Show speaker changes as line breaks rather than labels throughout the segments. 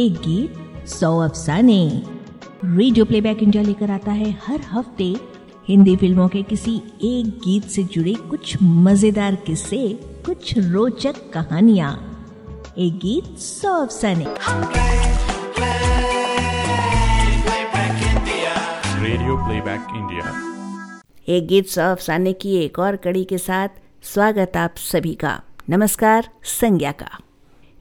एक गीत सौ अफसाने। रेडियो प्लेबैक इंडिया लेकर आता है हर हफ़्ते हिंदी फ़िल्मों के किसी एक गीत से जुड़े कुछ मज़ेदार किस्से कुछ रोचक कहानियाँ। एक गीत सौ अफसाने।
रेडियो प्लेबैक इंडिया
एक गीत सौ अफसाने की एक और कड़ी के साथ स्वागत आप सभी का। नमस्कार संज्ञा का।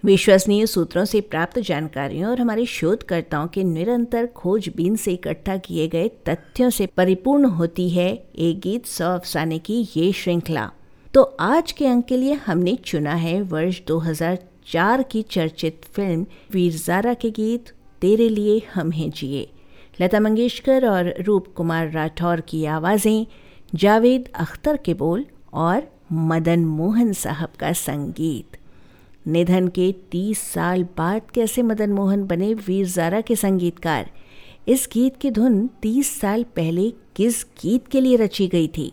विश्वसनीय सूत्रों से प्राप्त जानकारियों और हमारे शोधकर्ताओं के निरंतर खोजबीन से इकट्ठा किए गए तथ्यों से परिपूर्ण होती है एक गीत सौ अफसाने की ये श्रृंखला। तो आज के अंक के लिए हमने चुना है वर्ष 2004 की चर्चित फ़िल्म वीर जारा के गीत, तेरे लिए हम हैं जिए। लता मंगेशकर और रूप कुमार राठौर की आवाज़ें, जावेद अख्तर के बोल और मदन मोहन साहब का संगीत। निधन के तीस साल बाद कैसे मदन मोहन बने वीर ज़ारा के संगीतकार? इस गीत की धुन तीस साल पहले किस गीत के लिए रची गई थी?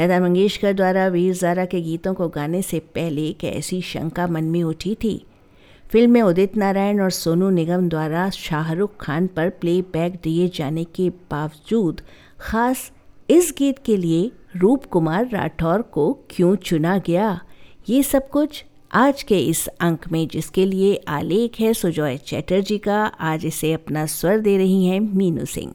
लता मंगेशकर द्वारा वीर ज़ारा के गीतों को गाने से पहले एक ऐसी शंका मन में उठी थी। फ़िल्म में उदित नारायण और सोनू निगम द्वारा शाहरुख खान पर प्ले बैक दिए जाने के बावजूद खास इस गीत के लिए रूप कुमार राठौर को क्यों चुना गया? ये सब कुछ आज के इस अंक में जिसके लिए आलेख है सुजॉय चैटर्जी का, आज इसे अपना स्वर दे रही हैं मीनू सिंह।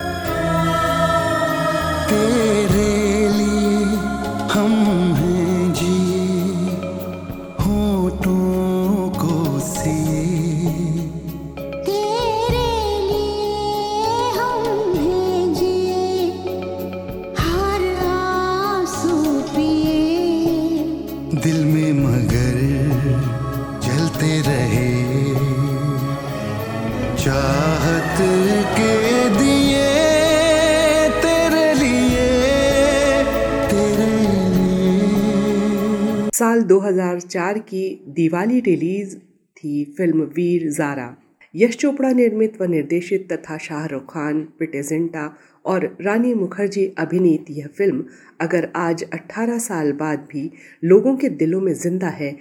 साल 2004 की दिवाली रिलीज़ थी फ़िल्म वीर ज़ारा। यश चोपड़ा निर्मित व निर्देशित तथा शाहरुख खान प्रिटेजेंटा और रानी मुखर्जी अभिनीत यह फ़िल्म अगर आज 18 साल बाद भी लोगों के दिलों में ज़िंदा है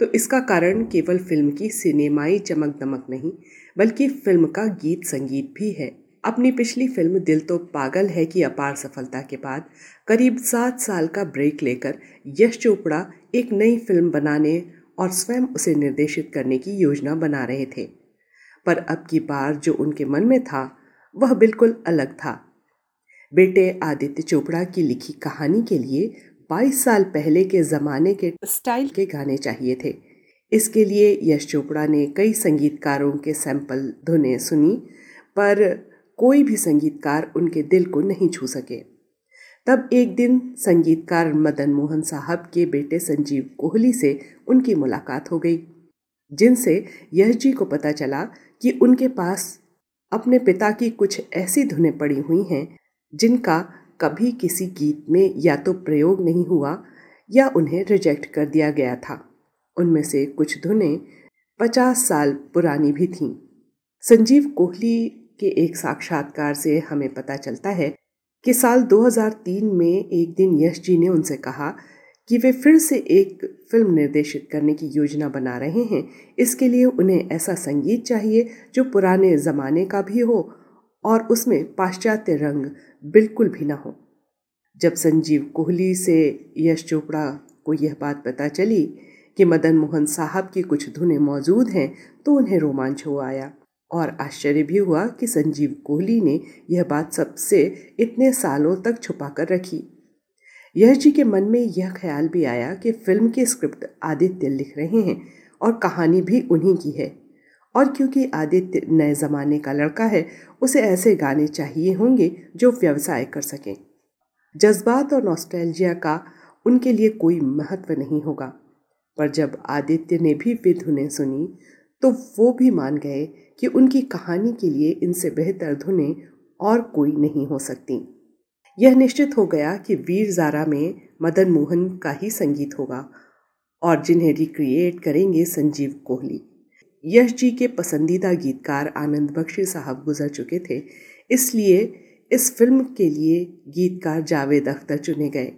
तो इसका कारण केवल फ़िल्म की सिनेमाई चमक दमक नहीं, बल्कि फ़िल्म का गीत संगीत भी है। अपनी पिछली फ़िल्म दिल तो पागल है की अपार सफलता के बाद करीब सात साल का ब्रेक लेकर यश चोपड़ा एक नई फ़िल्म बनाने और स्वयं उसे निर्देशित करने की योजना बना रहे थे। पर अब की बार जो उनके मन में था, वह बिल्कुल अलग था। बेटे आदित्य चोपड़ा की लिखी कहानी के लिए 22 साल पहले के ज़माने के स्टाइल के गाने चाहिए थे। इसके लिए यश चोपड़ा ने कई संगीतकारों के सैंपल धुने सुनी, पर कोई भी संगीतकार उनके दिल को नहीं छू सके। तब एक दिन संगीतकार मदन मोहन साहब के बेटे संजीव कोहली से उनकी मुलाकात हो गई, जिनसे यश जी को पता चला कि उनके पास अपने पिता की कुछ ऐसी धुनें पड़ी हुई हैं, जिनका कभी किसी गीत में या तो प्रयोग नहीं हुआ या उन्हें रिजेक्ट कर दिया गया था। उनमें से कुछ धुनें पचास साल पुरानी भी थीं। संजीव कोहली के एक साक्षात्कार से हमें पता चलता है कि साल 2003 में एक दिन यश जी ने उनसे कहा कि वे फिर से एक फ़िल्म निर्देशित करने की योजना बना रहे हैं। इसके लिए उन्हें ऐसा संगीत चाहिए जो पुराने ज़माने का भी हो और उसमें पाश्चात्य रंग बिल्कुल भी ना हो। जब संजीव कोहली से यश चोपड़ा को यह बात पता चली कि मदन मोहन साहब की कुछ धुनें मौजूद हैं तो उन्हें रोमांच हो आया। और आश्चर्य भी हुआ कि संजीव कोहली ने यह बात सबसे इतने सालों तक छुपा कर रखी। यश जी के मन में यह ख्याल भी आया कि फ़िल्म की स्क्रिप्ट आदित्य लिख रहे हैं और कहानी भी उन्हीं की है। और क्योंकि आदित्य नए ज़माने का लड़का है, उसे ऐसे गाने चाहिए होंगे जो व्यवसाय कर सकें। जज्बात और नॉस्टैल्जिया का उनके लिए कोई महत्व नहीं होगा। पर जब आदित्य ने भी वे धुनें सुनी तो वो भी मान गए कि उनकी कहानी के लिए इनसे बेहतर धुनें और कोई नहीं हो सकती। यह निश्चित हो गया कि वीर ज़ारा में मदन मोहन का ही संगीत होगा और जिन्हें रिक्रिएट करेंगे संजीव कोहली। यश जी के पसंदीदा गीतकार आनंद बख्शी साहब गुजर चुके थे, इसलिए इस फ़िल्म के लिए गीतकार जावेद अख्तर चुने गए।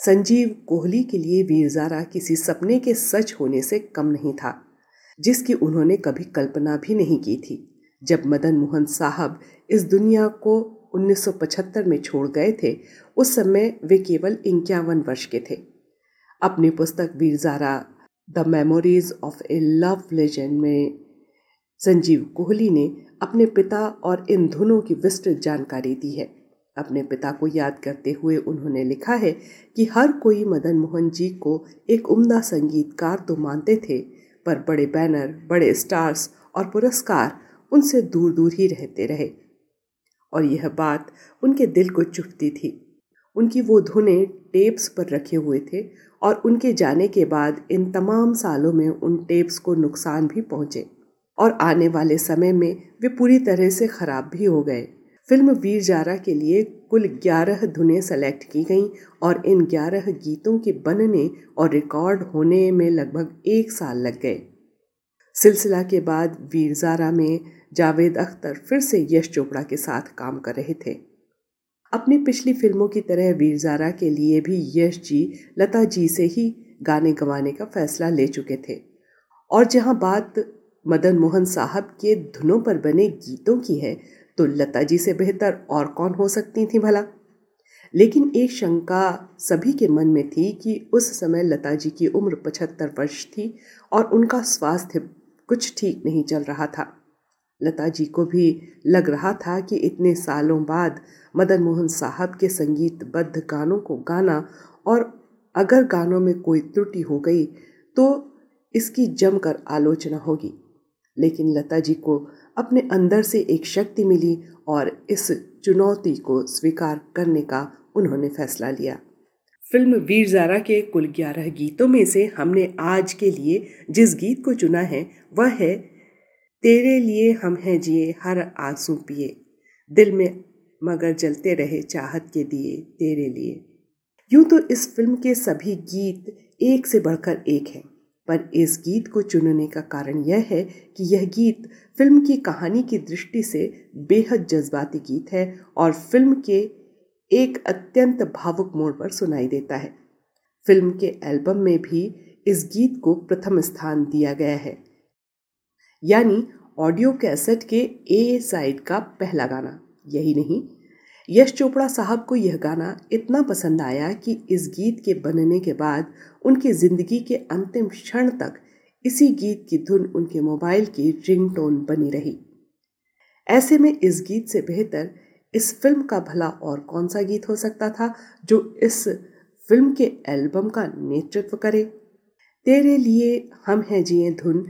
संजीव कोहली के लिए वीर ज़ारा किसी सपने के सच होने से कम नहीं था। जिसकी उन्होंने कभी कल्पना भी नहीं की थी। जब मदन मोहन साहब इस दुनिया को 1975 में छोड़ गए थे, उस समय वे केवल इक्यावन वर्ष के थे। अपनी पुस्तक Veer Zaara the memories of a love legend में संजीव कोहली ने अपने पिता और इन धुनों की विस्तृत जानकारी दी है। अपने पिता को याद करते हुए उन्होंने लिखा है कि हर कोई मदन मोहन जी को एक उम्दा संगीतकार तो मानते थे पर बड़े बैनर, बड़े स्टार्स और पुरस्कार उनसे दूर दूर ही रहते रहे। और यह बात उनके दिल को चुभती थी। उनकी वो धुनें टेप्स पर रखे हुए थे और उनके जाने के बाद इन तमाम सालों में उन टेप्स को नुकसान भी पहुँचे और आने वाले समय में वे पूरी तरह से ख़राब भी हो गए। फ़िल्म वीर जारा के लिए कुल 11 धुनें सेलेक्ट की गईं और इन 11 गीतों के बनने और रिकॉर्ड होने में लगभग एक साल लग गए। सिलसिला के बाद वीर जारा में जावेद अख्तर फिर से यश चोपड़ा के साथ काम कर रहे थे। अपनी पिछली फ़िल्मों की तरह वीर जारा के लिए भी यश जी, लता जी से ही गाने गवाने का फैसला ले चुके थे। और जहाँ बात मदन मोहन साहब के धुनों पर बने गीतों की है तो लता जी से बेहतर और कौन हो सकती थी भला? लेकिन एक शंका सभी के मन में थी कि उस समय लता जी की उम्र पचहत्तर वर्ष थी और उनका स्वास्थ्य कुछ ठीक नहीं चल रहा था। लता जी को भी लग रहा था कि इतने सालों बाद मदन मोहन साहब के संगीतबद्ध गानों को गाना और अगर गानों में कोई त्रुटि हो गई तो इसकी जमकर आलोचना होगी। लेकिन लता जी को अपने अंदर से एक शक्ति मिली और इस चुनौती को स्वीकार करने का उन्होंने फैसला लिया। फ़िल्म वीर जारा के कुल ग्यारह गीतों में से हमने आज के लिए जिस गीत को चुना है, वह है, तेरे लिए हम हैं जिए, हर आँसू पिए। दिल में मगर जलते रहे चाहत के दिए, तेरे लिए। यूँ तो इस फ़िल्म के सभी गीत एक से बढ़कर एक हैं। पर इस गीत को चुनने का कारण यह है कि यह गीत फ़िल्म की कहानी की दृष्टि से बेहद जज्बाती गीत है और फ़िल्म के एक अत्यंत भावुक मोड़ पर सुनाई देता है। फ़िल्म के एल्बम में भी इस गीत को प्रथम स्थान दिया गया है। यानी ऑडियो कैसेट के ए साइड का पहला गाना। यही नहीं यश चोपड़ा साहब को यह गाना इतना पसंद आया कि इस गीत के बनने के बाद उनकी ज़िंदगी के अंतिम क्षण तक इसी गीत की धुन उनके मोबाइल की रिंगटोन बनी रही। ऐसे में इस गीत से बेहतर इस फ़िल्म का भला और कौन सा गीत हो सकता था जो इस फ़िल्म के एल्बम का नेतृत्व करे? तेरे लिए हम हैं जिए धुन,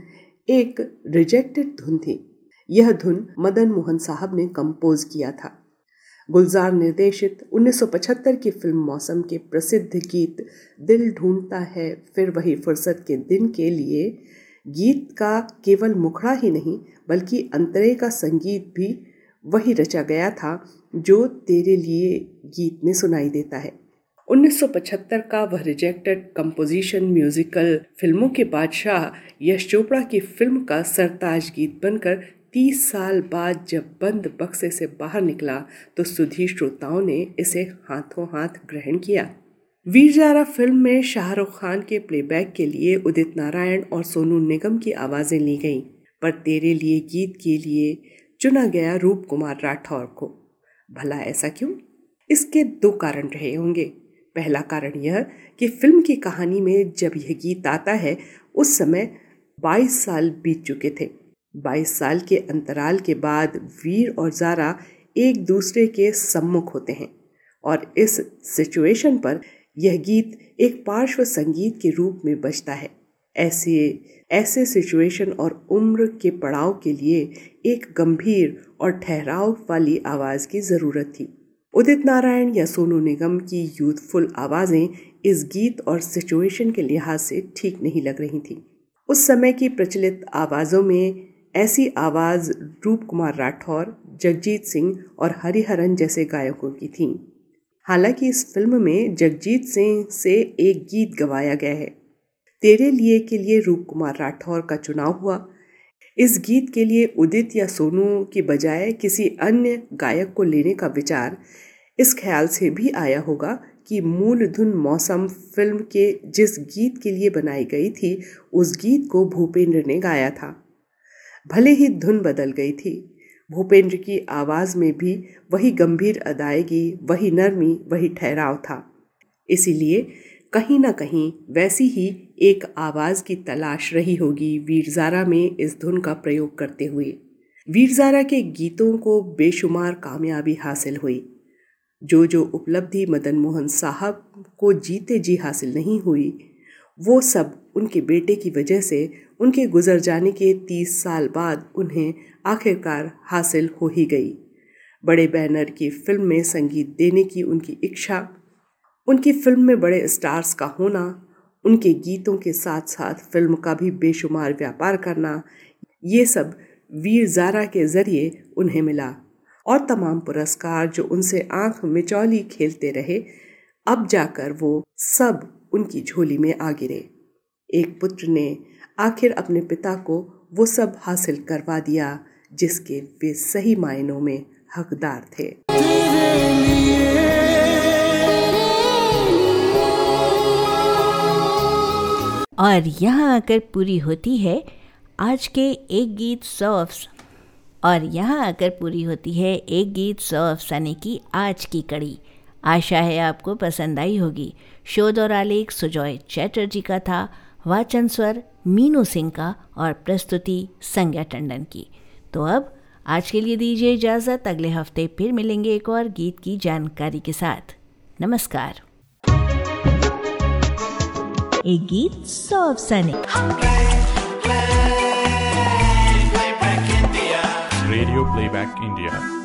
एक रिजेक्टेड धुन थी। यह धुन मदन मोहन साहब ने कंपोज किया था। गुलजार निर्देशित 1975 की फ़िल्म मौसम के प्रसिद्ध गीत दिल ढूंढता है, फिर वही फुर्सत के दिन के लिए। गीत का केवल मुखड़ा ही नहीं, बल्कि अंतरे का संगीत भी वही रचा गया था, जो तेरे लिए गीत में सुनाई देता है। 1975 का वह रिजेक्टेड कंपोजिशन म्यूजिकल फ़िल्मों के बादशाह यश चोपड़ा की फ़िल्म का सरताज गीत बनकर तीस साल बाद जब बंद बक्से से बाहर निकला तो सुधी श्रोताओं ने इसे हाथों हाथ ग्रहण किया। वीर जारा फ़िल्म में शाहरुख खान के प्लेबैक के लिए उदित नारायण और सोनू निगम की आवाज़ें ली गईं, पर तेरे लिए गीत के लिए चुना गया रूप कुमार राठौर को। भला ऐसा क्यों? इसके दो कारण रहे होंगे। पहला कारण यह कि फ़िल्म की कहानी में जब यह गीत आता है, उस समय 22 साल बीत चुके थे। बाईस साल के अंतराल के बाद वीर और ज़ारा एक दूसरे के सम्मुख होते हैं। और इस सिचुएशन पर यह गीत एक पार्श्व संगीत के रूप में बजता है। ऐसे ऐसे सिचुएशन और उम्र के पड़ाव के लिए एक गंभीर और ठहराव वाली आवाज़ की ज़रूरत थी। उदित नारायण या सोनू निगम की यूथफुल आवाज़ें इस गीत और सिचुएशन के लिहाज से ठीक नहीं लग रही थी। उस समय की प्रचलित आवाज़ों में ऐसी आवाज़ रूप कुमार राठौर, जगजीत सिंह और हरिहरन जैसे गायकों की थी। हालाँकि इस फ़िल्म में जगजीत सिंह से एक गीत गवाया गया है। तेरे लिए के लिए रूप कुमार राठौर का चुनाव हुआ। इस गीत के लिए उदित या सोनू की बजाय किसी अन्य गायक को लेने का विचार इस ख्याल से भी आया होगा कि मूल धुन मौसम फ़िल्म के जिस गीत के लिए बनाई गई थी, उस गीत को भूपेंद्र ने गाया था। भले ही धुन बदल गई थी, भूपेंद्र की आवाज़ में भी वही गंभीर अदायगी, वही नरमी, वही ठहराव था। इसीलिए कहीं ना कहीं वैसी ही एक आवाज़ की तलाश रही होगी वीरजारा में इस धुन का प्रयोग करते हुए। वीरजारा के गीतों को बेशुमार कामयाबी हासिल हुई। जो जो उपलब्धि मदन मोहन साहब को जीते जी हासिल नहीं हुई वो सब उनके बेटे की वजह से उनके गुजर जाने के तीस साल बाद उन्हें आखिरकार हासिल हो ही गई। बड़े बैनर की फ़िल्म में संगीत देने की उनकी इच्छा, उनकी फ़िल्म में बड़े स्टार्स का होना, उनके गीतों के साथ साथ फ़िल्म का भी बेशुमार व्यापार करना, ये सब वीर जारा के ज़रिए उन्हें मिला। और तमाम पुरस्कार जो उनसे आँख मिचौली खेलते रहे, अब जाकर वो सब उनकी झोली में आ गिरे। एक पुत्र ने आखिर अपने पिता को वो सब हासिल करवा दिया, जिसके वे सही मायनों में हकदार थे।
और यहाँ आकर पूरी होती है आज के एक गीत सौ और यहाँ आकर पूरी होती है एक गीत सौ अफसाने की आज की कड़ी। आशा है आपको पसंद आई होगी। शोध और आलेख सुजॉय चैटर्जी का था वाचन स्वर मीनू सिंह का और प्रस्तुति संज्ञा टंडन की। तो अब आज के लिए दीजिए इजाज़त अगले हफ़्ते फिर मिलेंगे एक और गीत की जानकारी के साथ। नमस्कार। एक गीत सौ अफसाने
Radio Playback India.